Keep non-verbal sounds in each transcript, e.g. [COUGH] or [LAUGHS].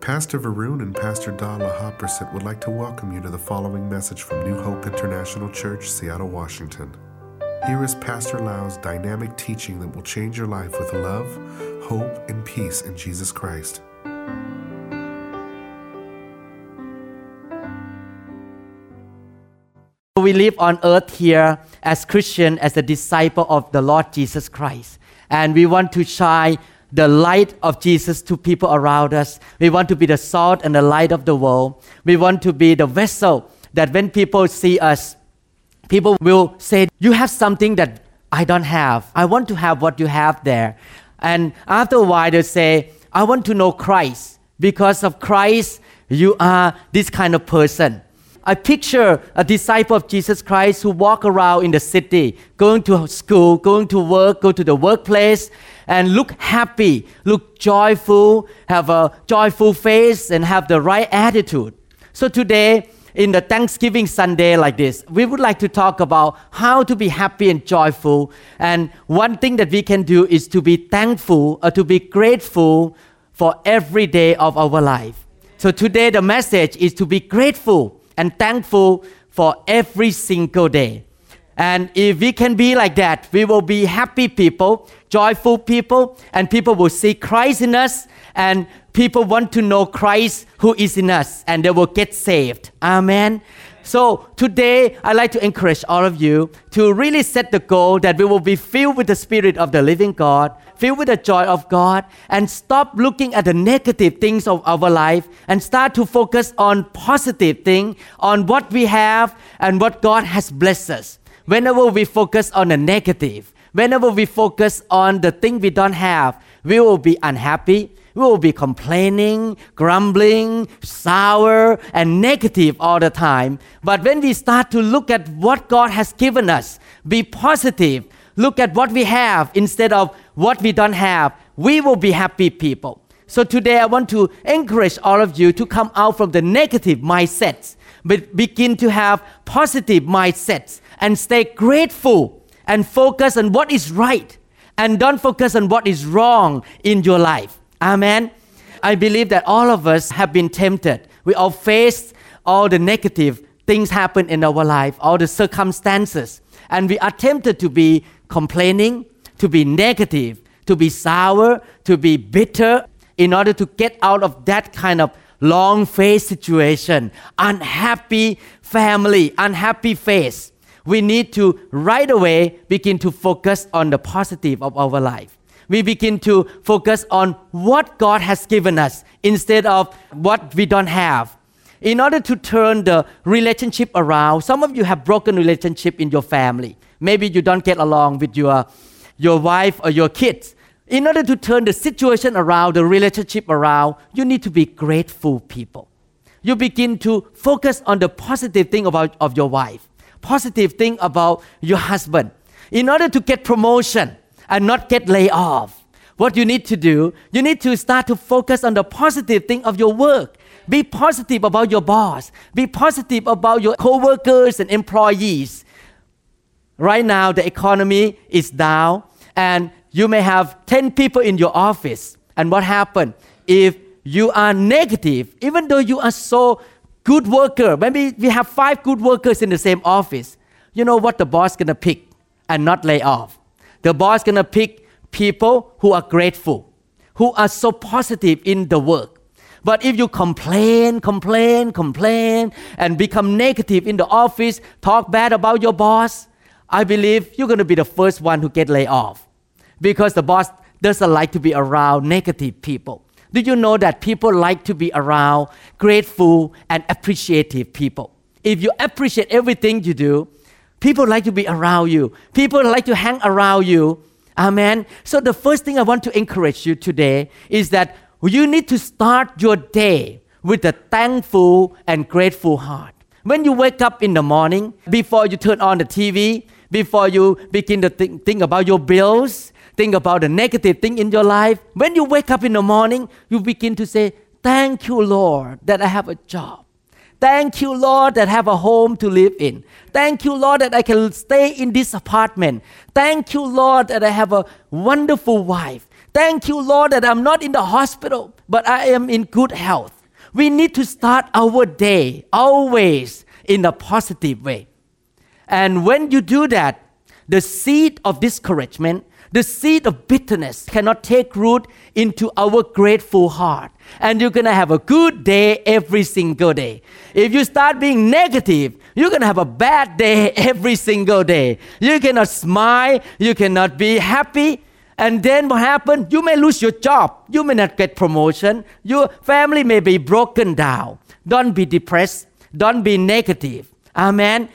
Pastor Varun and Pastor Dala would like to welcome you to the following message from New Hope International Church, Seattle, Washington. Here is Pastor Lau's dynamic teaching that will change your life with love, hope, and peace in Jesus Christ. We live on earth here as Christian, as a disciple of the Lord Jesus Christ. And we want to shine the light of Jesus to people around us. We want to be the salt and the light of the world. We want to be the vessel that when people see us, people will say, You have something that I don't have. I want to have what you have there. And after a while, they say, I want to know Christ. Because of Christ, you are this kind of person. I picture a disciple of Jesus Christ who walk around in the city, going to school, going to work, go to the workplace, and look happy, look joyful, have a joyful face, and have the right attitude. So today, in the Thanksgiving Sunday like this, we would like to talk about how to be happy and joyful. And one thing that we can do is to be thankful or to be grateful for every day of our life. So today, the message is to be grateful and thankful for every single day. And if we can be like that, we will be happy people, joyful people, and people will see Christ in us, and people want to know Christ who is in us, and they will get saved. Amen. So today, I'd like to encourage all of you to really set the goal that we will be filled with the Spirit of the living God, filled with the joy of God, and stop looking at the negative things of our life and start to focus on positive things, on what we have and what God has blessed us. Whenever we focus on the negative, whenever we focus on the thing we don't have, we will be unhappy, we will be complaining, grumbling, sour, and negative all the time. But when we start to look at what God has given us, be positive, look at what we have instead of what we don't have, we will be happy people. So today I want to encourage all of you to come out from the negative mindsets, but begin to have positive mindsets and stay grateful and focus on what is right and don't focus on what is wrong in your life. Amen. I believe that all of us have been tempted. We all face all the negative things happen in our life, all the circumstances, and we are tempted to be complaining, to be negative, to be sour, to be bitter in order to get out of that kind of long face situation, unhappy family, unhappy face. We need to right away begin to focus on the positive of our life we begin to focus on what God has given us instead of what we don't have. In order to turn the relationship around, some of you have broken relationship in your family. Maybe you don't get along with your, your wife or your kids. In order to turn the situation around, the relationship around, you need to be grateful people. You begin to focus on the positive thing about of your wife, positive thing about your husband. In order to get promotion, and not get laid off. What you need to do, you need to start to focus on the positive thing of your work. Be positive about your boss. Be positive about your co-workers and employees. Right now, the economy is down, and you may have 10 people in your office. And what happened? If you are negative, even though you are so good worker, maybe we have five good workers in the same office, you know what the boss gonna pick and not lay off? The boss gonna pick people who are grateful, who are so positive in the work. But if you complain, complain, complain, and become negative in the office, talk bad about your boss, I believe you're gonna be the first one who get laid off. Because the boss doesn't like to be around negative people. Do you know that people like to be around grateful and appreciative people? If you appreciate everything you do, People like to be around you. People like to hang around you. Amen. So the first thing I want to encourage you today is that you need to start your day with a thankful and grateful heart. When you wake up in the morning, before you turn on the TV, before you begin to think, think about your bills, think about the negative thing in your life, when you wake up in the morning, you begin to say, Thank you, Lord, that I have a job. Thank you, Lord, that I have a home to live in. Thank you, Lord, that I can stay in this apartment. Thank you, Lord, that I have a wonderful wife. Thank you, Lord, that I'm not in the hospital but I am in good health. We need to start our day always in a positive way. And when you do that, the seed of discouragement, the seed of bitterness cannot take root into our grateful heart. And you're gonna have a good day every single day. If you start being negative, you're gonna have a bad day [LAUGHS] every single day. You cannot smile, you cannot be happy. And then what happened? You may lose your job. You may not get promotion. Your family may be broken down. Don't be depressed. Don't be negative. Amen.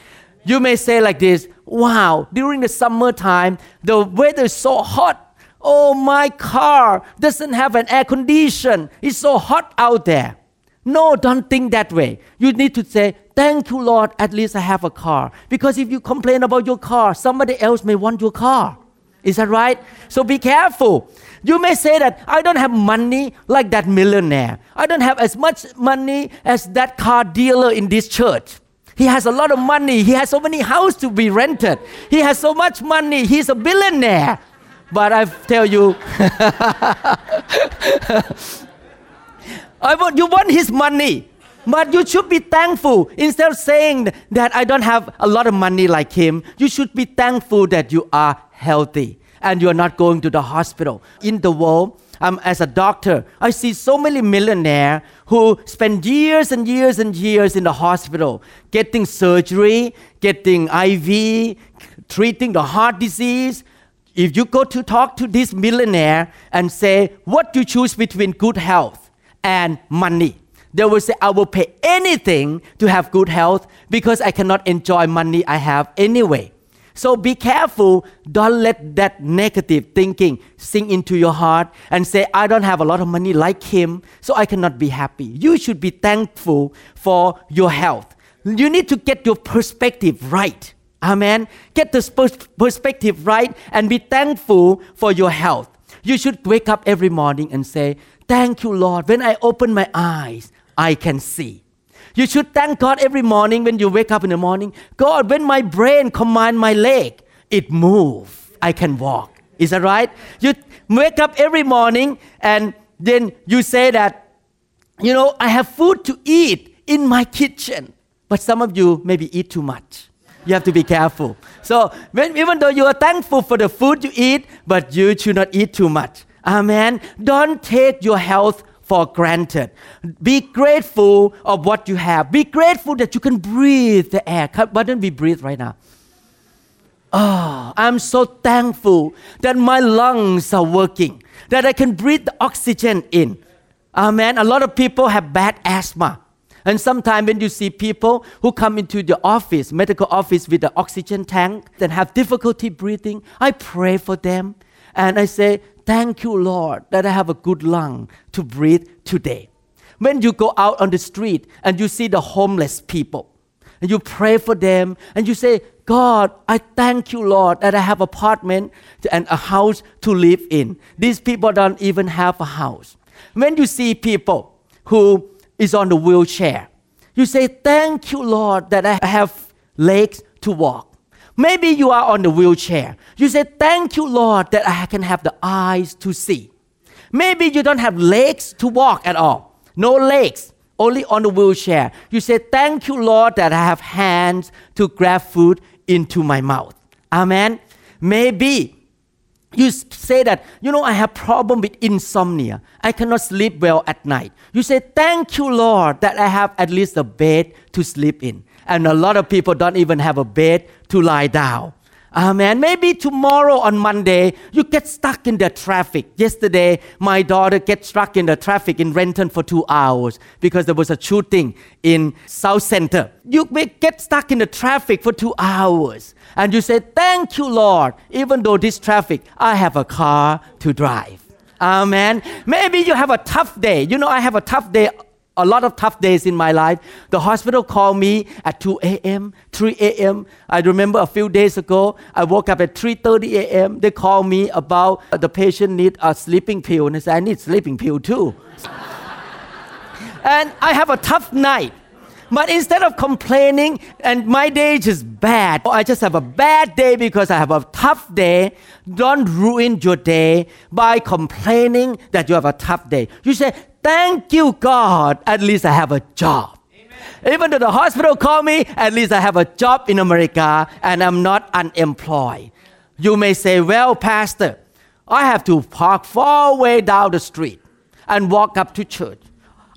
You may say like this, wow, during the summertime, the weather is so hot. Oh, my car doesn't have an air condition. It's so hot out there. No, don't think that way. You need to say, Thank you, Lord, at least I have a car. Because if you complain about your car, somebody else may want your car. Is that right? So be careful. You may say that I don't have money like that millionaire. I don't have as much money as that car dealer in this church. He has a lot of money. He has so many houses to be rented. He has so much money. He's a billionaire. But I tell you, [LAUGHS] I want, you want his money. But you should be thankful. Instead of saying that I don't have a lot of money like him, you should be thankful that you are healthy and you are not going to the hospital. In the world, um, as a doctor, I see so many millionaires who spend years and years and years in the hospital getting surgery, getting IV, treating the heart disease. If you go to talk to this millionaire and say, What do you choose between good health and money? They will say, I will pay anything to have good health because I cannot enjoy money I have anyway. So be careful. Don't let that negative thinking sink into your heart and say, I don't have a lot of money like him, so I cannot be happy. You should be thankful for your health. You need to get your perspective right. Amen. Get the perspective right and be thankful for your health. You should wake up every morning and say, Thank you, Lord. When I open my eyes, I can see. You should thank God every morning when you wake up in the morning. God, when my brain command my leg, it move. I can walk. Is that right? You wake up every morning and then you say that, you know, I have food to eat in my kitchen. But some of you maybe eat too much. You have to be careful. So when, even though you are thankful for the food you eat, but you should not eat too much. Amen. Don't take your health for granted. Be grateful of what you have. Be grateful that you can breathe the air. Why don't we breathe right now? Oh, I'm so thankful that my lungs are working, that I can breathe the oxygen in. Amen. A lot of people have bad asthma. And sometimes when you see people who come into the office, medical office with the oxygen tank, and have difficulty breathing, I pray for them. And I say, Thank you, Lord, that I have a good lung to breathe today. When you go out on the street and you see the homeless people, and you pray for them, and you say, God, I thank you, Lord, that I have apartment and a house to live in. These people don't even have a house. When you see people who is on the wheelchair, you say, Thank you, Lord, that I have legs to walk. Maybe you are on the wheelchair. You say, Thank you, Lord, that I can have the eyes to see. Maybe you don't have legs to walk at all. No legs, only on the wheelchair. You say, Thank you, Lord, that I have hands to grab food into my mouth. Amen. Maybe you say that, you know, I have problem with insomnia. I cannot sleep well at night. You say, Thank you, Lord, that I have at least a bed to sleep in. And a lot of people don't even have a bed to lie down. Amen. Maybe tomorrow on Monday, you get stuck in the traffic. Yesterday, my daughter get stuck in the traffic in Renton for two hours because there was a shooting in Southcenter. You may get stuck in the traffic for two hours. And you say, Thank you, Lord. Even though this traffic, I have a car to drive. Amen. Maybe you have a tough day. You know, I have a tough day a lot of tough days in my life. The hospital called me at 2 a.m., 3 a.m. I remember a few days ago, I woke up at 3.30 a.m. They called me about the patient need a sleeping pill. And I said, I need sleeping pill too. [LAUGHS] and I have a tough night. But instead of complaining and my day is just bad, or I just have a bad day because I have a tough day, don't ruin your day by complaining that you have a tough day. You say, Thank you, God, at least I have a job. Even though the hospital call me, at least I have a job in America and I'm not unemployed. You may say, Well, Pastor, I have to park far away down the street and walk up to church.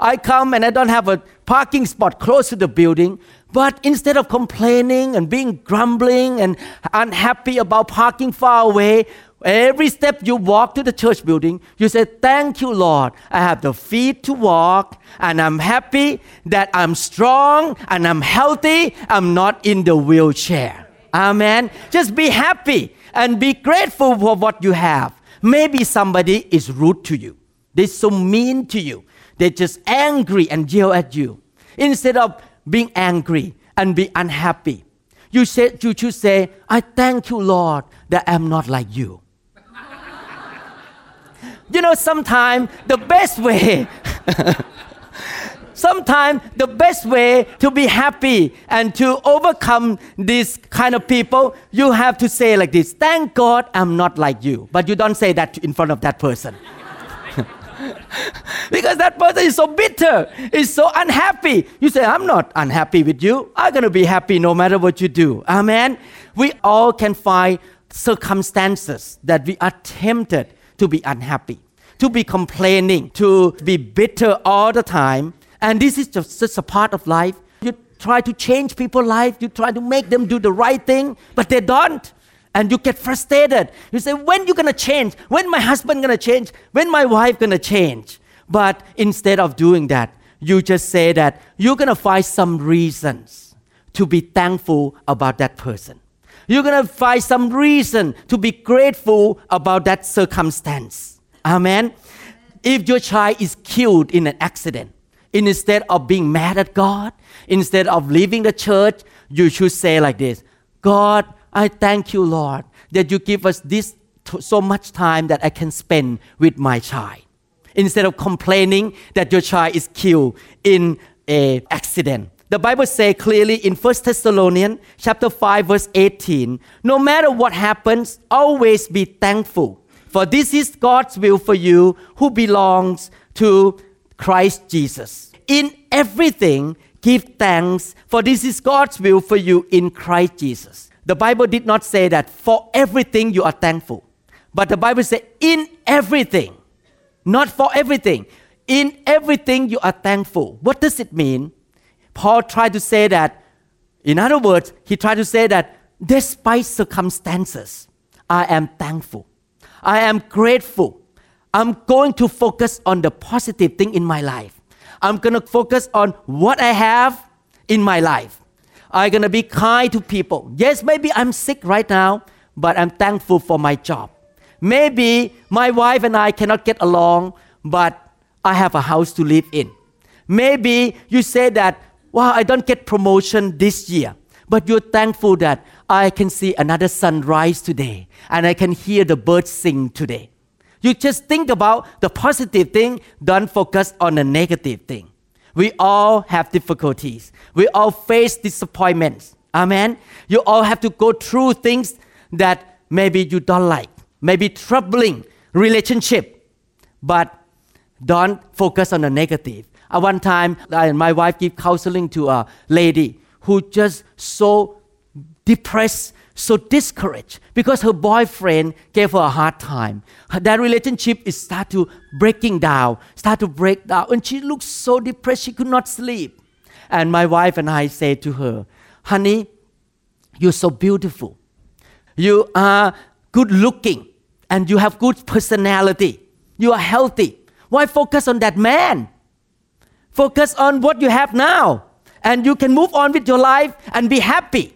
I come and I don't have a parking spot close to the building, but instead of complaining and being grumbling and unhappy about parking far away, every step you walk to the church building, you say, Thank you, Lord. I have the feet to walk, and I'm happy that I'm strong and I'm healthy. I'm not in the wheelchair. Amen. Just be happy and be grateful for what you have. Maybe somebody is rude to you, they're so mean to you they're just angry and yell at you. Instead of being angry and be unhappy, you, you should say, I thank you, Lord, that I'm not like you. You know, sometimes the best way, [LAUGHS] sometimes the best way to be happy and to overcome this kind of people, you have to say like this Thank God I'm not like you. But you don't say that in front of that person. [LAUGHS] because that person is so bitter, is so unhappy. You say, I'm not unhappy with you. I'm going to be happy no matter what you do. Amen. We all can find circumstances that we are tempted to be unhappy, to be complaining, to be bitter all the time. And this is just, just a part of life. You try to change people's life, you try to make them do the right thing, but they don't and you get frustrated. You say, when you gonna change? When my husband gonna change? When my wife gonna change? But instead of doing that, you just say that you're gonna find some reasons to be thankful about that person. You're gonna find some reason to be grateful about that circumstance. Amen. If your child is killed in an accident, instead of being mad at God, instead of leaving the church, you should say like this God, I thank you, Lord, that you give us this so much time that I can spend with my child. Instead of complaining that your child is killed in a accident. The Bible says clearly in 1 Thessalonians chapter 5 verse 18, no matter what happens, always be thankful. For this is God's will for you who belongs to Christ Jesus. In everything, give thanks, for this is God's will for you in Christ Jesus. The Bible did not say that for everything you are thankful. But the Bible said in everything, not for everything. In everything you are thankful. What does it mean? Paul tried to say that, in other words, he tried to say that despite circumstances, I am thankful. I am grateful. I'm going to focus on the positive thing in my life. I'm going to focus on what I have in my life. I'm going to be kind to people. Yes, maybe I'm sick right now, but I'm thankful for my job. Maybe my wife and I cannot get along, but I have a house to live in. Maybe you say that, wow, I don't get promotion this year, but you're thankful that I can see another sunrise today and I can hear the birds sing today. You just think about the positive thing, don't focus on the negative thing. We all have difficulties. We all face disappointments. Amen. You all have to go through things that maybe you don't like, maybe troubling relationship, but don't focus on the negative. At one time, I, my wife gave counseling to a lady who just so depressed so discouraged because her boyfriend gave her a hard time. That relationship is start to breaking down, start to break down, and she looked so depressed she could not sleep. And my wife and I said to her, "Honey, you're so beautiful. You are good looking, and you have good personality. You are healthy. Why focus on that man? Focus on what you have now, and you can move on with your life and be happy."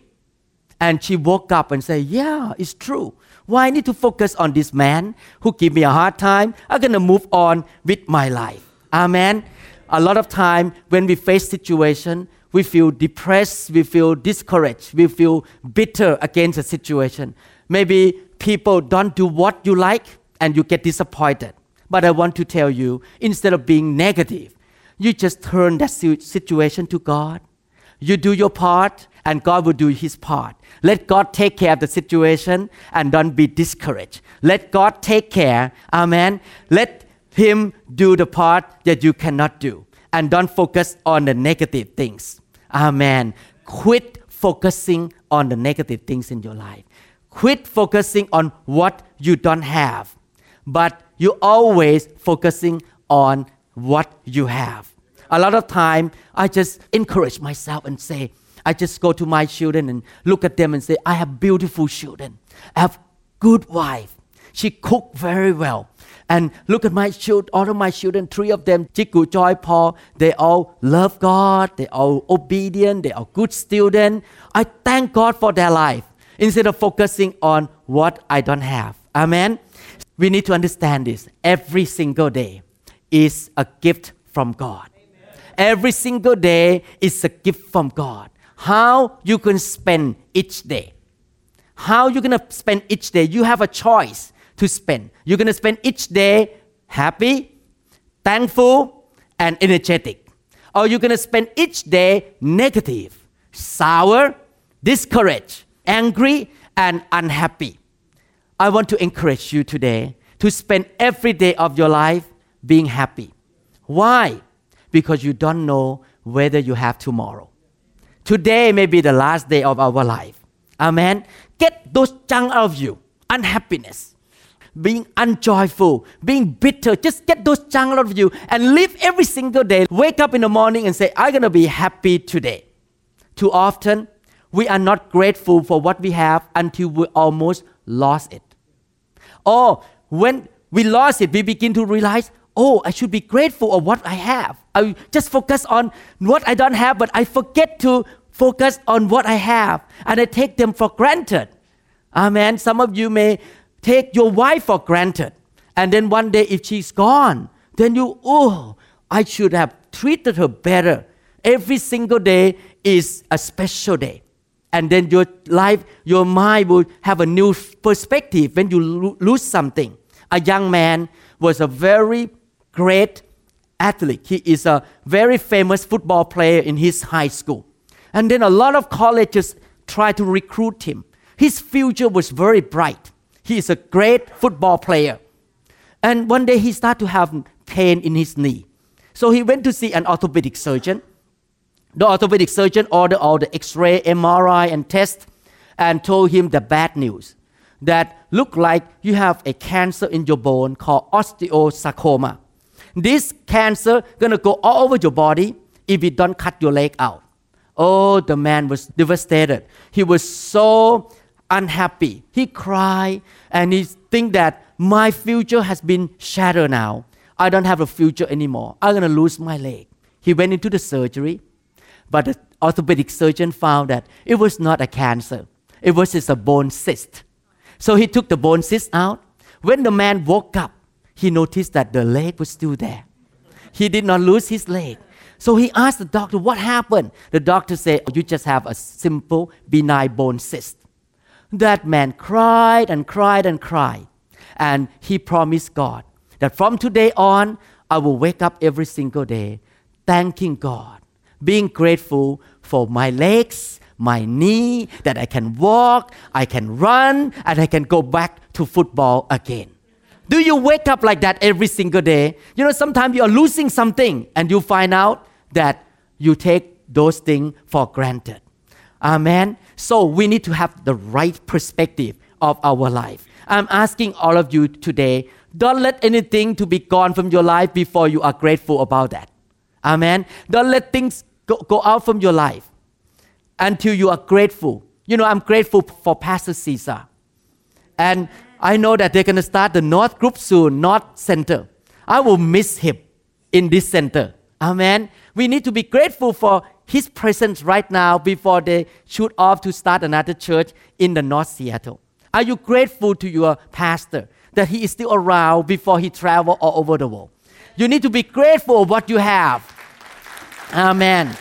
And she woke up and said, Yeah, it's true. Why I need to focus on this man who give me a hard time? I'm gonna move on with my life. Amen. A lot of time when we face situation, we feel depressed, we feel discouraged, we feel bitter against the situation. Maybe people don't do what you like and you get disappointed. But I want to tell you, instead of being negative, you just turn that situation to God You do your part, and God will do his part. Let God take care of the situation and don't be discouraged. Let God take care. Amen. Let him do the part that you cannot do. And don't focus on the negative things. Amen. Quit focusing on the negative things in your life. Quit focusing on what you don't have. But you always focusing on what you have. A lot of time I just encourage myself and say, I just go to my children and look at them and say, I have beautiful children. I have good wife. She cook very well. And look at my children, all of my children, three of them, Chiku, Joy, Paul, they all love God, they all obedient, they are good students. I thank God for their life instead of focusing on what I don't have. Amen. We need to understand this. Every single day is a gift from God. Amen. Every single day is a gift from God how you can spend each day. How you're gonna spend each day. You have a choice to spend. You're gonna spend each day happy, thankful, and energetic. Or you're gonna spend each day negative, sour, discouraged, angry, and unhappy. I want to encourage you today to spend every day of your life being happy. Why? Because you don't know whether you have tomorrow. Today may be the last day of our life. Amen. Get those junk out of you. Unhappiness, being unjoyful, being bitter. Just get those junk out of you and live every single day. Wake up in the morning and say, I'm going to be happy today. Too often, we are not grateful for what we have until we almost lost it. Or when we lost it, we begin to realize, oh, I should be grateful of what I have. I just focus on what I don't have, but I forget to focus on what I have, and I take them for granted. Amen. Some of you may take your wife for granted, and then one day if she's gone, then you, oh, I should have treated her better. Every single day is a special day. And then your life, your mind will have a new perspective when you lo- lose something. A young man was a very great athlete. He is a very famous football player in his high school. And then a lot of colleges try to recruit him. His future was very bright. He is a great football player. And one day he started to have pain in his knee. So he went to see an orthopedic surgeon. The orthopedic surgeon ordered all the X-ray, MRI, and tests, and told him the bad news that look like you have a cancer in your bone called osteosarcoma. This cancer gonna go all over your body if you don't cut your leg out. Oh, the man was devastated. He was so unhappy. He cried and he think that my future has been shattered now. I don't have a future anymore. I'm gonna lose my leg. He went into the surgery, but the orthopedic surgeon found that it was not a cancer. It was just a bone cyst. So he took the bone cyst out. When the man woke up, he noticed that the leg was still there. He did not lose his leg. So he asked the doctor, What happened? The doctor said, oh, You just have a simple benign bone cyst. That man cried and cried and cried. And he promised God that from today on, I will wake up every single day thanking God, being grateful for my legs, my knee, that I can walk, I can run, and I can go back to football again. Do you wake up like that every single day? You know, sometimes you are losing something and you find out that you take those things for granted. Amen. So we need to have the right perspective of our life. I'm asking all of you today, don't let anything to be gone from your life before you are grateful about that. Amen. Don't let things go, go out from your life until you are grateful. You know, I'm grateful for Pastor Caesar. And I know that they're going to start the North Group soon, North Center. I will miss him in this center. Amen. We need to be grateful for his presence right now before they shoot off to start another church in the North Seattle. Are you grateful to your pastor that he is still around before he travel all over the world? You need to be grateful what you have. Amen.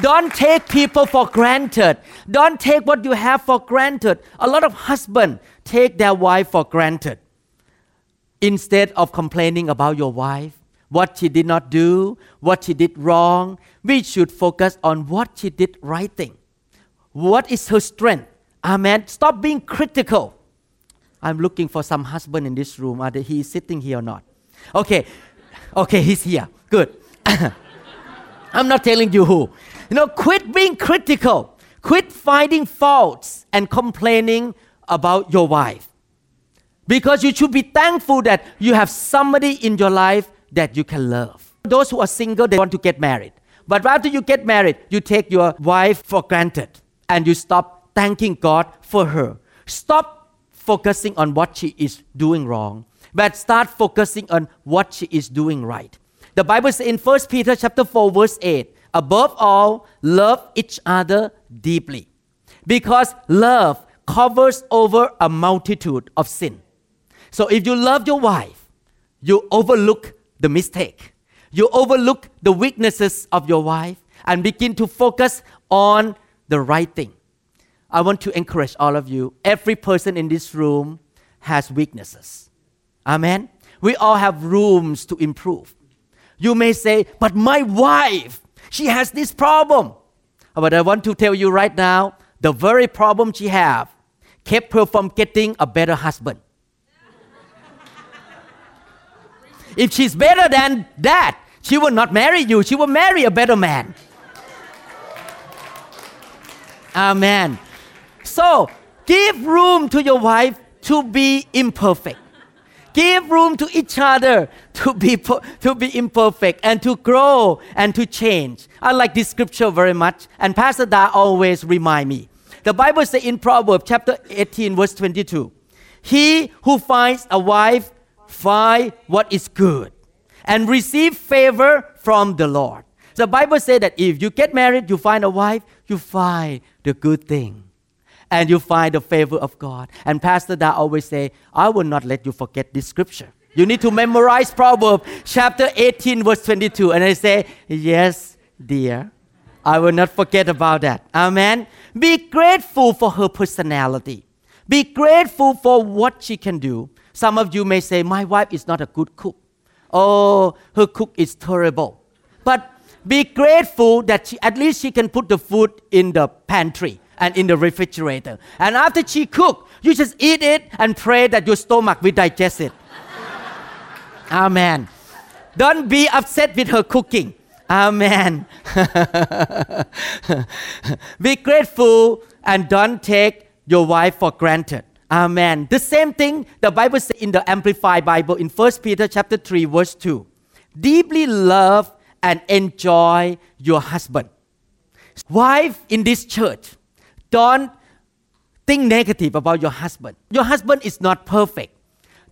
Don't take people for granted. Don't take what you have for granted. A lot of husbands take their wife for granted. Instead of complaining about your wife, what she did not do, what she did wrong. We should focus on what she did right thing. What is her strength? Amen. Stop being critical. I'm looking for some husband in this room. Are he sitting here or not? Okay. Okay, he's here. Good. [COUGHS] I'm not telling you who. You know, quit being critical. Quit finding faults and complaining about your wife. Because you should be thankful that you have somebody in your life that you can love. Those who are single, they want to get married. But after you get married, you take your wife for granted and you stop thanking God for her. Stop focusing on what she is doing wrong, but start focusing on what she is doing right. The Bible says in 1 Peter chapter 4 verse 8, above all, love each other deeply. Because love covers over a multitude of sin. So if you love your wife, you overlook the mistake. You overlook the weaknesses of your wife and begin to focus on the right thing. I want to encourage all of you. Every person in this room has weaknesses. Amen. We all have rooms to improve. You may say, but my wife, she has this problem. Uh, but I want to tell you right now, the very problem she have kept her from getting a better husband. [LAUGHS] if she's better than that, she will not marry you. She will marry a better man. Amen. So, give room to your wife to be imperfect. Give room to each other to be, to be imperfect and to grow and to change. I like this scripture very much, and Pastor Da always remind me. The Bible says in Proverbs chapter 18, verse 22, He who finds a wife find what is good and receive favor from the Lord. The Bible says that if you get married, you find a wife, you find the good thing and you find the favor of God. And Pastor Da always say, I will not let you forget this scripture. You need to memorize Proverbs chapter 18, verse 22. And I say, Yes, dear. I will not forget about that. Amen. Be grateful for her personality. Be grateful for what she can do. Some of you may say, My wife is not a good cook. Oh, her cook is terrible. But be grateful that she, at least she can put the food in the pantry and in the refrigerator. And after she cook, you just eat it and pray that your stomach will digest it. [LAUGHS] Amen. Don't be upset with her cooking. Amen. [LAUGHS] be grateful and don't take your wife for granted. Amen. The same thing the Bible says in the Amplified Bible in 1 Peter chapter 3 verse 2. Deeply love and enjoy your husband. Wife in this church, don't think negative about your husband. Your husband is not perfect.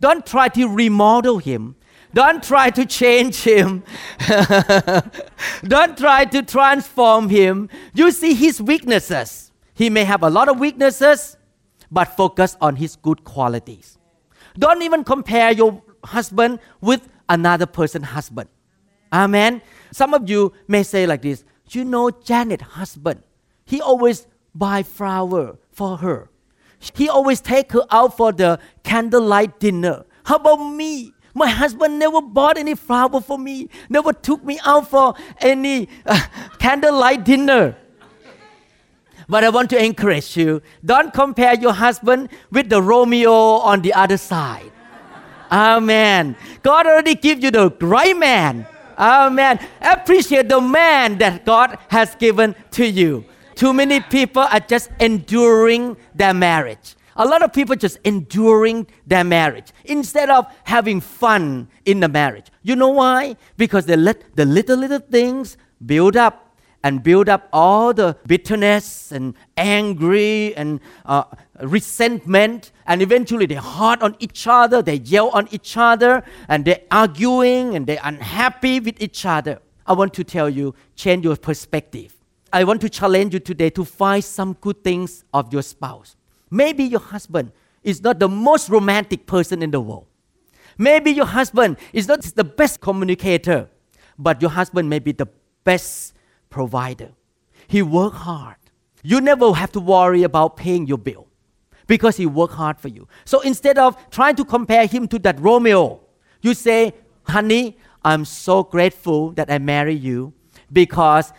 Don't try to remodel him. Don't try to change him. [LAUGHS] Don't try to transform him. You see his weaknesses. He may have a lot of weaknesses, but focus on his good qualities. Don't even compare your husband with another person's husband. Amen. Some of you may say like this, you know Janet's husband. He always buy flower for her. He always take her out for the candlelight dinner. How about me? My husband never bought any flower for me, never took me out for any uh, [LAUGHS] candlelight dinner. But I want to encourage you don't compare your husband with the Romeo on the other side. Amen. God already give you the right man. Amen. Appreciate the man that God has given to you. Too many people are just enduring their marriage. A lot of people just enduring their marriage instead of having fun in the marriage. You know why? Because they let the little, little things build up and build up all the bitterness and angry and uh, resentment. And eventually they're hard on each other, they yell on each other, and they're arguing and they're unhappy with each other. I want to tell you, change your perspective. I want to challenge you today to find some good things of your spouse. Maybe your husband is not the most romantic person in the world. Maybe your husband is not the best communicator, but your husband may be the best provider. He work hard. You never have to worry about paying your bill because he work hard for you. So instead of trying to compare him to that Romeo, you say, honey, I'm so grateful that I marry you because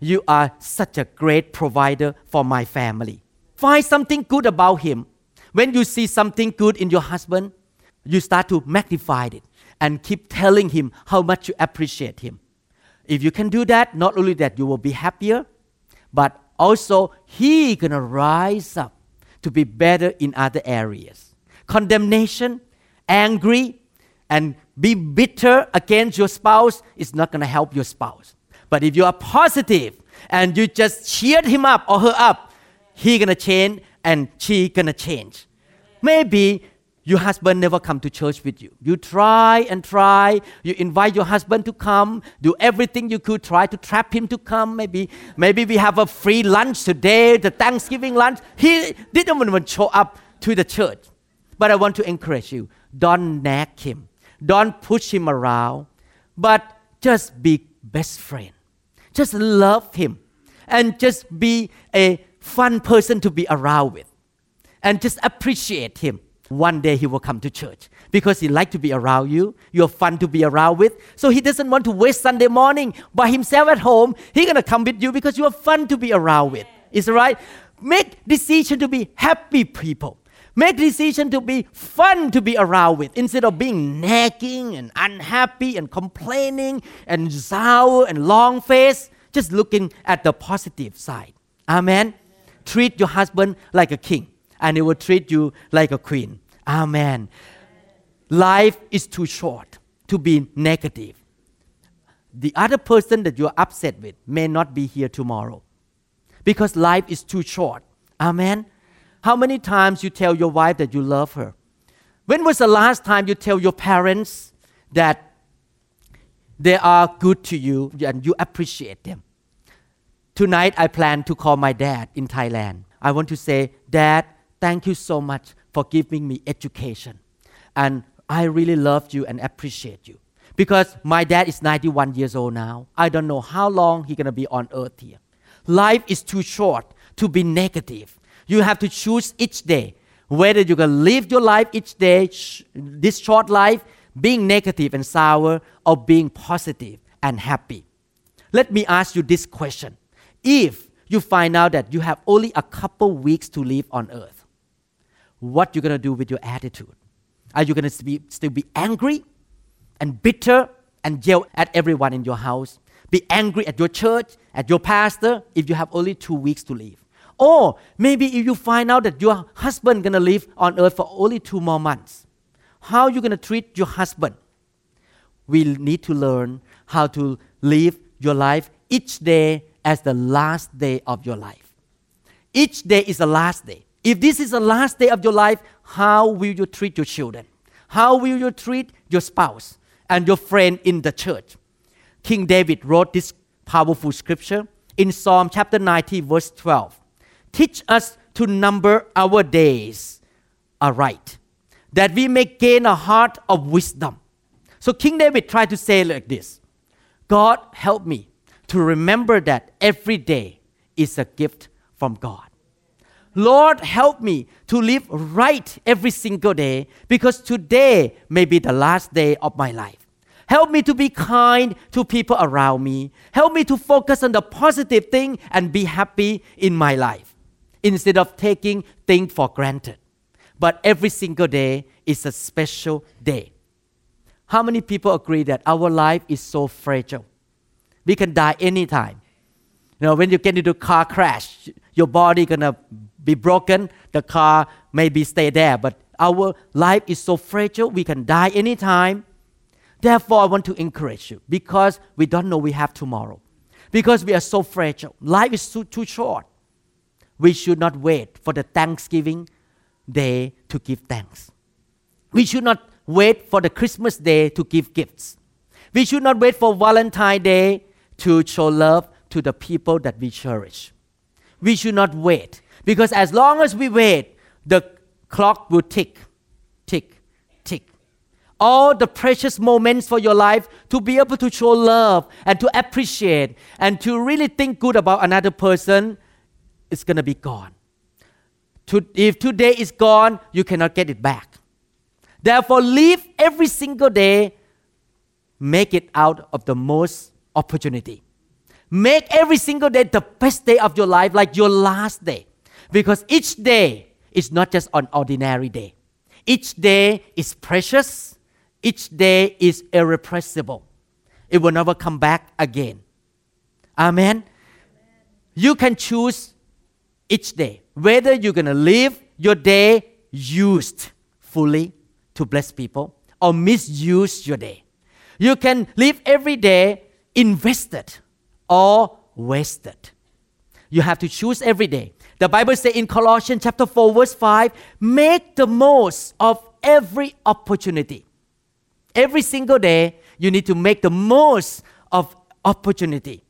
you are such a great provider for my family. Find something good about him. When you see something good in your husband, you start to magnify it and keep telling him how much you appreciate him. If you can do that, not only that you will be happier, but also he gonna rise up to be better in other areas. Condemnation, angry, and be bitter against your spouse is not gonna help your spouse. But if you are positive and you just cheered him up or her up, he gonna change and she gonna change. Maybe your husband never come to church with you. You try and try. You invite your husband to come. Do everything you could. Try to trap him to come. Maybe, maybe we have a free lunch today, the Thanksgiving lunch. He didn't even show up to the church. But I want to encourage you. Don't nag him. Don't push him around. But just be best friend. Just love him. And just be a fun person to be around with. And just appreciate him. One day he will come to church because he like to be around you. You're fun to be around with. So he doesn't want to waste sunday morning by himself at home. He's gonna come with you because you are fun to be around with. Is it right? Make decision to be happy people make decision to be fun to be around with instead of being nagging and unhappy and complaining and sour and long face just looking at the positive side amen treat your husband like a king and he will treat you like a queen. Amen. Life is too short to be negative. The other person that you're upset with may not be here tomorrow because life is too short. Amen. How many times you tell your wife that you love her? When was the last time you tell your parents that they are good to you and you appreciate them? Tonight I plan to call my dad in Thailand. I want to say, Dad, Thank you so much for giving me education. And I really love you and appreciate you. Because my dad is 91 years old now. I don't know how long he's going to be on earth here. Life is too short to be negative. You have to choose each day whether going to live your life each day, this short life, being negative and sour, or being positive and happy. Let me ask you this question. If you find out that you have only a couple weeks to live on earth, what you're going to do with your attitude. Are you going to be, still be angry and bitter and yell at everyone in your house? Be angry at your church, at your pastor, if you have only two weeks to live. Or maybe if you find out that your husband gonna live on earth for only two more months. How are you gonna treat your husband? We need to learn how to live your life each day as the last day of your life. Each day is the last day. If this is the last day of your life, how will you treat your children? How will you treat your spouse and your friend in the church? King David wrote this powerful scripture in Psalm chapter 90, verse 12. Teach us to number our days aright, that we may gain a heart of wisdom. So King David tried to say like this God help me to remember that every day is a gift from God. Lord, help me to live right every single day because today may be the last day of my life. Help me to be kind to people around me. Help me to focus on the positive thing and be happy in my life instead of taking things for granted. But every single day is a special day. How many people agree that our life is so fragile? We can die anytime. You know, when you get into a car crash, your body gonna be broken, the car maybe stay there, but our life is so fragile, we can die anytime. Therefore, I want to encourage you because we don't know we have tomorrow. Because we are so fragile. Life is too, too short. We should not wait for the Thanksgiving day to give thanks. We should not wait for the Christmas day to give gifts. We should not wait for Valentine Day to show love to the people that we cherish. We should not wait because as long as we wait, the clock will tick, tick, tick. All the precious moments for your life to be able to show love and to appreciate and to really think good about another person is going to be gone. To, if today is gone, you cannot get it back. Therefore, live every single day make it out of the most opportunity. Make every single day the best day of your life, like your last day. Because each day is not just an ordinary day. Each day is precious. Each day is irrepressible. It will never come back again. Amen. You can choose each day whether you're going to live your day used fully to bless people or misuse your day. You can live every day invested or wasted. You have to choose every day. The Bible says in Colossians chapter 4 verse 5, make the most of every opportunity. Every single day you need to make the most of opportunity.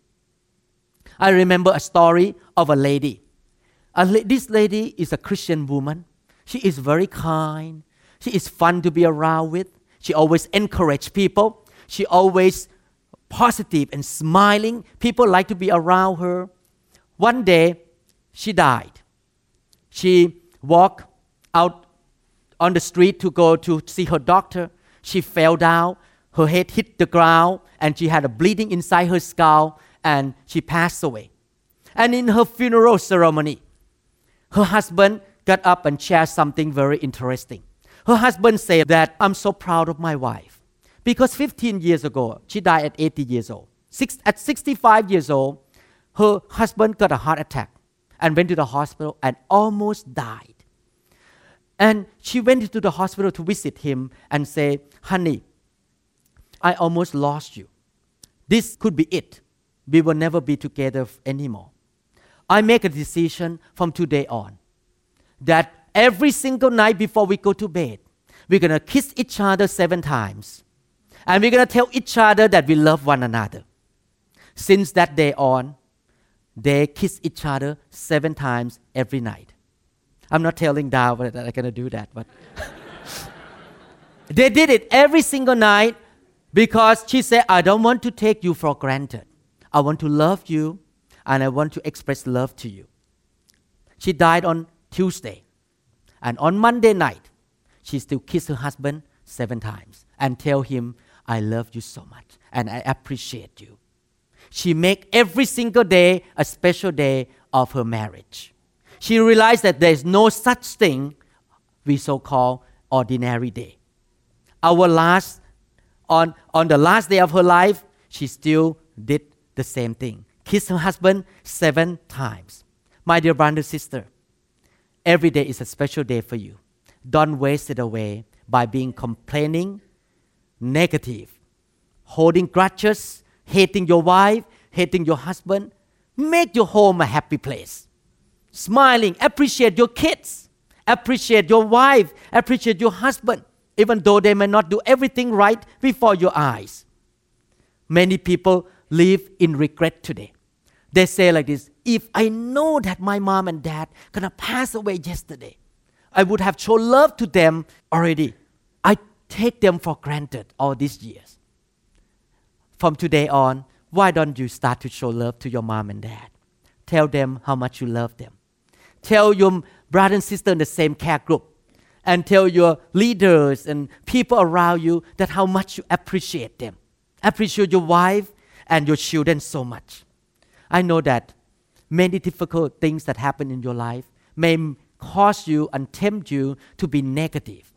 I remember a story of a lady. La- this lady is a Christian woman. She is very kind. She is fun to be around with. She always encourages people. She always positive and smiling. People like to be around her. One day, she died. She walked out on the street to go to see her doctor. She fell down. Her head hit the ground, and she had a bleeding inside her skull, and she passed away. And in her funeral ceremony, her husband got up and shared something very interesting. Her husband said that I'm so proud of my wife because 15 years ago, she died at 80 years old. Six, at 65 years old, her husband got a heart attack and went to the hospital and almost died. And she went to the hospital to visit him and say, Honey, I almost lost you. This could be it. We will never be together anymore. I make a decision from today on that every single night before we go to bed, we're going to kiss each other seven times. And we're going to tell each other that we love one another. Since that day on, they kiss each other seven times every night. I'm not telling Dow that I'm going to do that, but [LAUGHS] they did it every single night because she said, I don't want to take you for granted. I want to love you and I want to express love to you. She died on Tuesday. And on Monday night, she still kissed her husband seven times and tell him, I love you so much and I appreciate you. She make every single day a special day of her marriage. She realized that there is no such thing we so call ordinary day. Our last on, on the last day of her life, she still did the same thing. Her husband seven times. My dear brother and sister, every day is a special day for you. Don't waste it away by being complaining, negative, holding grudges, hating your wife, hating your husband. Make your home a happy place. Smiling, appreciate your kids, appreciate your wife, appreciate your husband, even though they may not do everything right before your eyes. Many people live in regret today. They say like this if I know that my mom and dad gonna pass away yesterday, I would have shown love to them already. I take them for granted all these years. From today on, why don't you start to show love to your mom and dad? Tell them how much you love them. Tell your brother and sister in the same care group and tell your leaders and people around you that how much you appreciate them. Appreciate your wife and your children so much. I know that many difficult things that happen in your life may cause you and tempt you to be negative.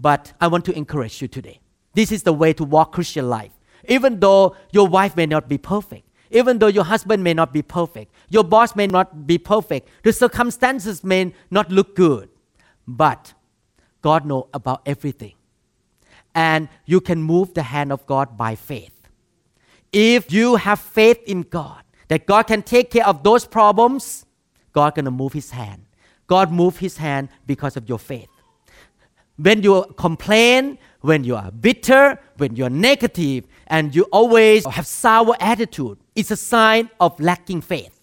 But I want to encourage you today. This is the way to walk Christian life. Even though your wife may not be perfect, even though your husband may not be perfect, your boss may not be perfect, the circumstances may not look good, but God knows about everything. And you can move the hand of God by faith. If you have faith in God, that God can take care of those problems, God gonna move His hand. God move His hand because of your faith. When you complain, when you are bitter, when you are negative, and you always have sour attitude, it's a sign of lacking faith.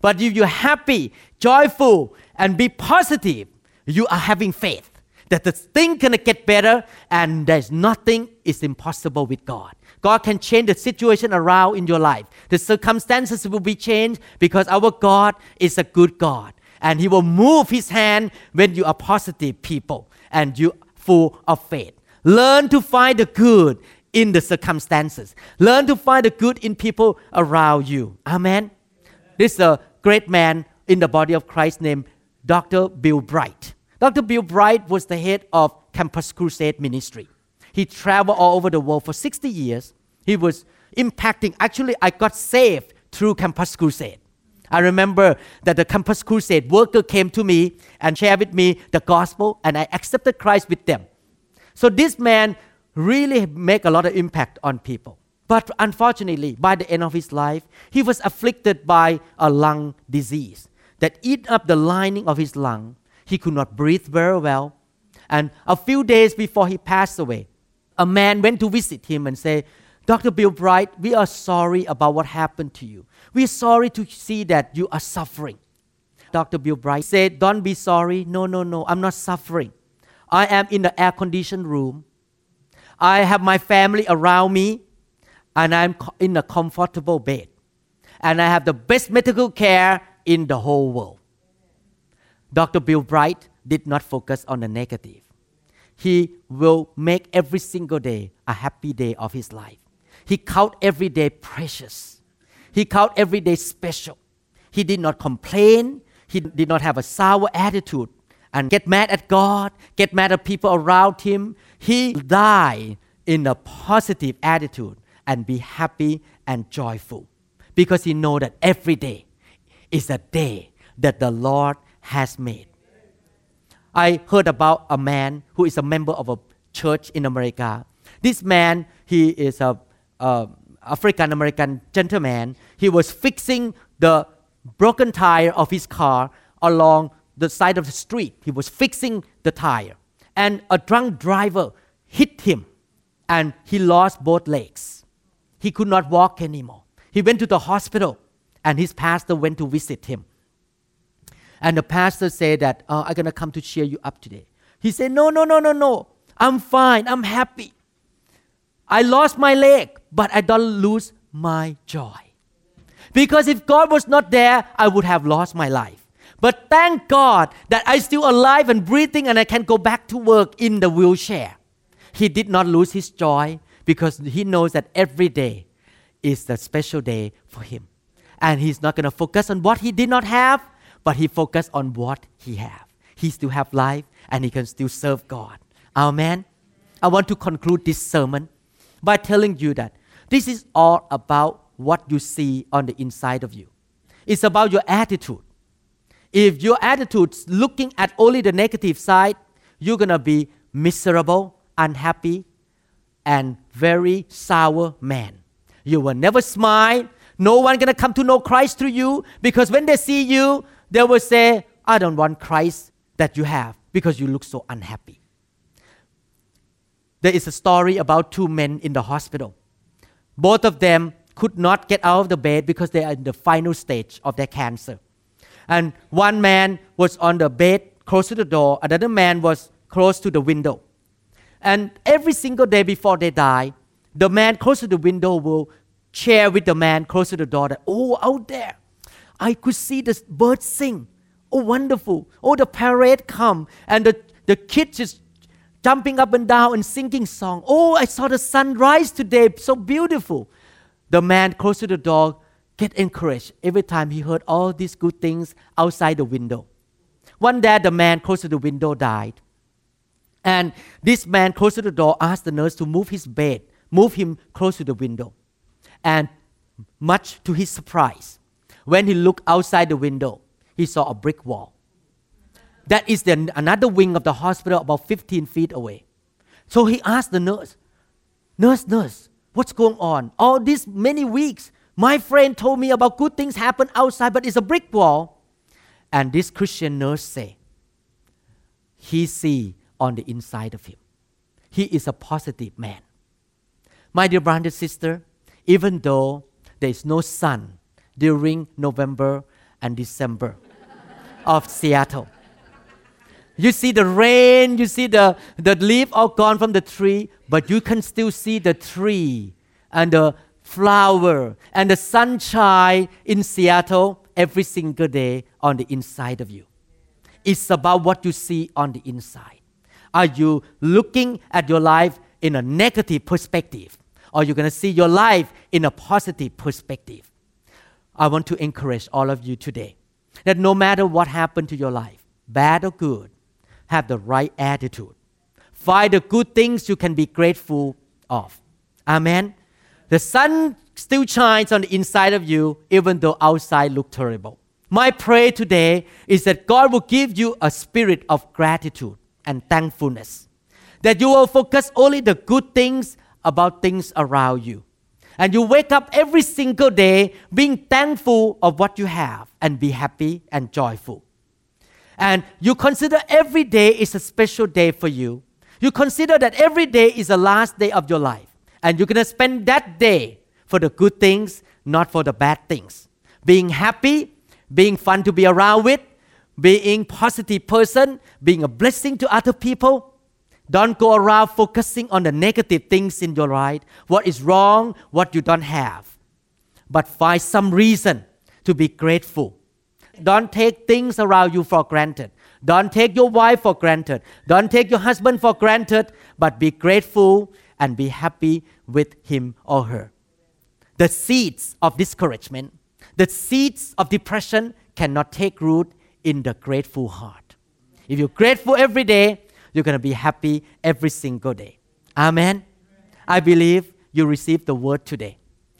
But if you're happy, joyful, and be positive, you are having faith that the thing gonna get better, and there's nothing is impossible with God. God can change the situation around in your life. The circumstances will be changed because our God is a good God. And He will move His hand when you are positive people and you full of faith. Learn to find the good in the circumstances. Learn to find the good in people around you. Amen. This is a great man in the body of Christ named Dr. Bill Bright. Dr. Bill Bright was the head of Campus Crusade Ministry. He traveled all over the world for 60 years. He was impacting. Actually, I got saved through Campus Crusade. I remember that the Campus Crusade worker came to me and shared with me the gospel, and I accepted Christ with them. So this man really make a lot of impact on people. But unfortunately, by the end of his life, he was afflicted by a lung disease that eat up the lining of his lung. He could not breathe very well. And a few days before he passed away, a man went to visit him and said, Dr. Bill Bright, we are sorry about what happened to you. We're sorry to see that you are suffering. Dr. Bill Bright said, Don't be sorry. No, no, no, I'm not suffering. I am in the air conditioned room. I have my family around me, and I'm in a comfortable bed. And I have the best medical care in the whole world. Dr. Bill Bright did not focus on the negative. He will make every single day a happy day of his life. He count every day precious. He count every day special. He did not complain. He did not have a sour attitude and get mad at God, get mad at people around him. He died in a positive attitude and be happy and joyful because he know that every day is a day that the Lord has made. I heard about a man who is a member of a church in America. This man, he is a uh, African American gentleman, he was fixing the broken tire of his car along the side of the street. He was fixing the tire. And a drunk driver hit him and he lost both legs. He could not walk anymore. He went to the hospital and his pastor went to visit him. And the pastor said that, oh, I'm going to come to cheer you up today. He said, no, no, no, no, no. I'm fine. I'm happy. I lost my leg, but I don't lose my joy. Because if God was not there, I would have lost my life. But thank God that I'm still alive and breathing and I can go back to work in the wheelchair. He did not lose his joy because he knows that every day is the special day for him. And he's not going to focus on what he did not have, but he focused on what he have. He still have life and he can still serve God. Amen. I want to conclude this sermon by telling you that this is all about what you see on the inside of you. It's about your attitude. If your attitude's looking at only the negative side, you're gonna be miserable, unhappy, and very sour man. You will never smile. No one gonna come to know Christ through you because when they see you, they will say, I don't want Christ that you have because you look so unhappy there is a story about two men in the hospital. Both of them could not get out of the bed because they are in the final stage of their cancer. And one man was on the bed close to the door, another man was close to the window. And every single day before they die, the man close to the window will share with the man close to the door that, oh, out there, I could see the birds sing. Oh, wonderful. Oh, the parade come. And the, the kids is jumping up and down and singing song. Oh, I saw the sunrise today, so beautiful. The man close to the door get encouraged every time he heard all these good things outside the window. One day, the man close to the window died. And this man close to the door asked the nurse to move his bed, move him close to the window. And much to his surprise, when he looked outside the window, he saw a brick wall. That is the, another wing of the hospital about 15 feet away. So he asked the nurse, Nurse, nurse, what's going on? All these many weeks, my friend told me about good things happen outside, but it's a brick wall. And this Christian nurse say, he see on the inside of him. He is a positive man. My dear brother and sister, even though there is no sun during November and December of Seattle, you see the rain, you see the, the leaf all gone from the tree, but you can still see the tree and the flower and the sunshine in Seattle every single day on the inside of you. It's about what you see on the inside. Are you looking at your life in a negative perspective? or you're going to see your life in a positive perspective. I want to encourage all of you today that no matter what happened to your life, bad or good, have the right attitude. Find the good things you can be grateful of. Amen. The sun still shines on the inside of you, even though outside look terrible. My prayer today is that God will give you a spirit of gratitude and thankfulness. That you will focus only the good things about things around you. And you wake up every single day being thankful of what you have and be happy and joyful. And you consider every day is a special day for you. You consider that every day is the last day of your life. And you're going to spend that day for the good things, not for the bad things. Being happy, being fun to be around with, being positive person, being a blessing to other people. Don't go around focusing on the negative things in your life, what is wrong, what you don't have. But find some reason to be grateful. Don't take things around you for granted. Don't take your wife for granted. Don't take your husband for granted, but be grateful and be happy with him or her. The seeds of discouragement, the seeds of depression cannot take root in the grateful heart. If you're grateful every day, you're going to be happy every single day. Amen. I believe you received the word today.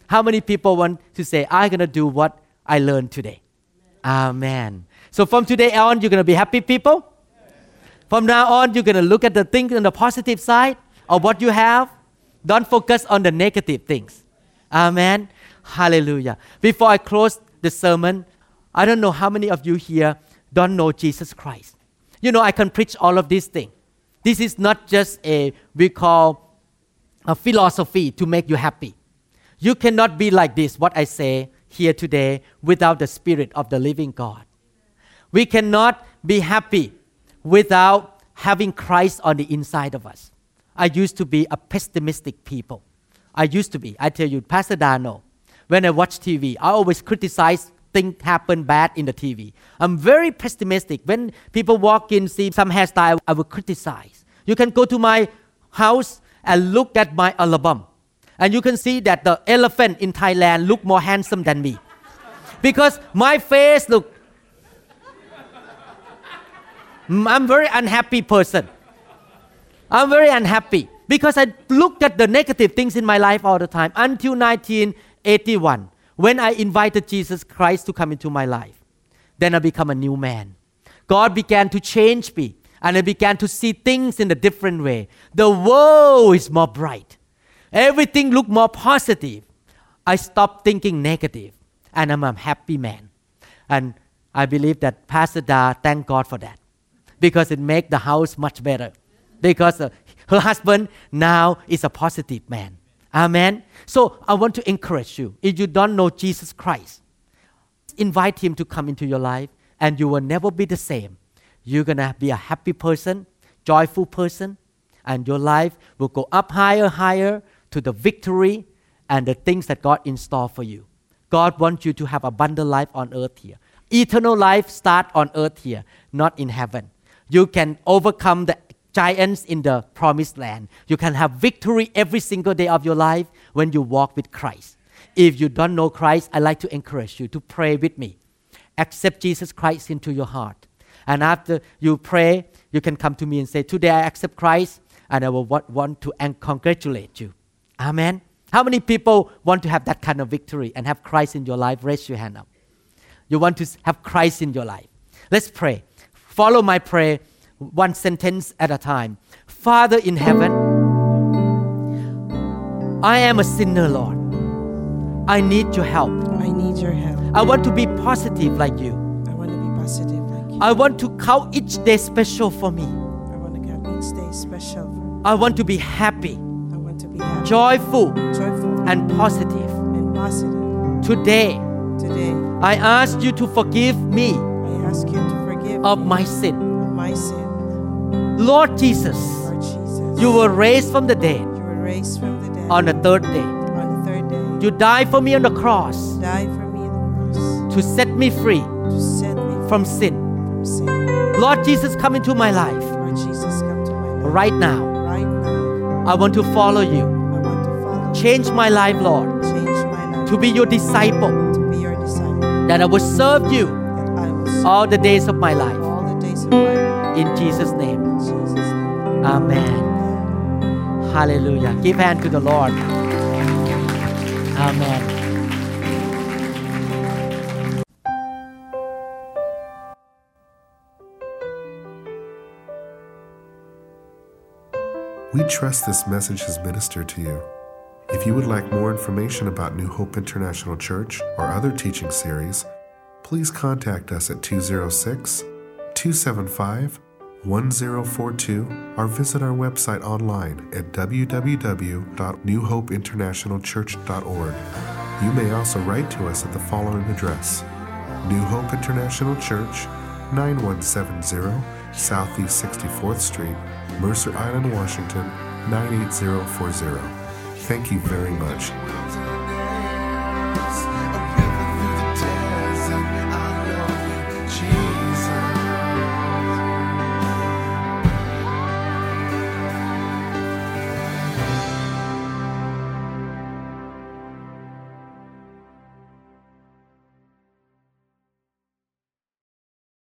How many people want to say, I'm going to do what I learned today? Amen. So from today on, you're going to be happy people? From now on, you're going to look at the things on the positive side of what you have. Don't focus on the negative things. Amen. Hallelujah. Before I close the sermon, I don't know how many of you here don't know Jesus Christ. You know, I can preach all of these things. This is not just a, we call a philosophy to make you happy. You cannot be like this, what I say here today, without the Spirit of the living God. We cannot be happy without having Christ on the inside of us. I used to be a pessimistic people. I used to be. I tell you, Pastor Dano, when I watch TV, I always criticize things happen bad in the TV. I'm very pessimistic. When people walk in, see some hairstyle, I will criticize. You can go to my house and look at my album. And you can see that the elephant in Thailand look more handsome than me. Because my face look mm, I'm very unhappy person. I'm very unhappy because I looked at the negative things in my life all the time until 1981 when I invited Jesus Christ to come into my life. Then I become a new man. God began to change me and I began to see things in a different way. The world is more bright. Everything looked more positive. I stopped thinking negative and I'm a happy man. And I believe that Pastor Da, thank God for that because it make the house much better. Because her husband now is a positive man. Amen. So I want to encourage you. If you don't know Jesus Christ, invite him to come into your life and you will never be the same. You're going to be a happy person, joyful person, and your life will go up higher, higher to the victory and the things that God in store for you. God wants you to have abundant life on earth here. Eternal life start on earth here, not in heaven. You can overcome the giants in the promised land. You can have victory every single day of your life when you walk with Christ. If you don't know Christ, I'd like to encourage you to pray with me. Accept Jesus Christ into your heart. And after you pray, you can come to me and say, Today I accept Christ, and I will want to congratulate you. Amen. How many people want to have that kind of victory and have Christ in your life? Raise your hand up. You want to have Christ in your life. Let's pray. Follow my prayer one sentence at a time. Father in heaven, I am a sinner, Lord. I need your help. I need your help. I want to be positive like you. I want to be positive like you. I want to count each day special for me. I want to count each day special. I want to be happy, I want to be happy, joyful, joyful, and positive. and positive. Today, Today, I ask you to forgive me I ask you to forgive of my sin. of my sin. Lord Jesus, Lord Jesus, you were raised from the dead you from the dead on the third day. on the third day. You died for me on the cross died for me on the cross to set me free set me from sin. from sin. Lord Jesus, come into my life Lord Jesus, come to my life right now. right now. I want to follow you. To follow Change my life, Lord, Change my life to be your disciple, be your disciple. that I will serve you That I will serve all the days of my life. In Jesus' name. Amen. Hallelujah. Give hand to the Lord. Amen. We trust this message has ministered to you. If you would like more information about New Hope International Church or other teaching series, please contact us at 206 275 1042 or visit our website online at www.newhopeinternationalchurch.org. You may also write to us at the following address New Hope International Church, 9170 Southeast 64th Street, Mercer Island, Washington 98040. Thank you very much.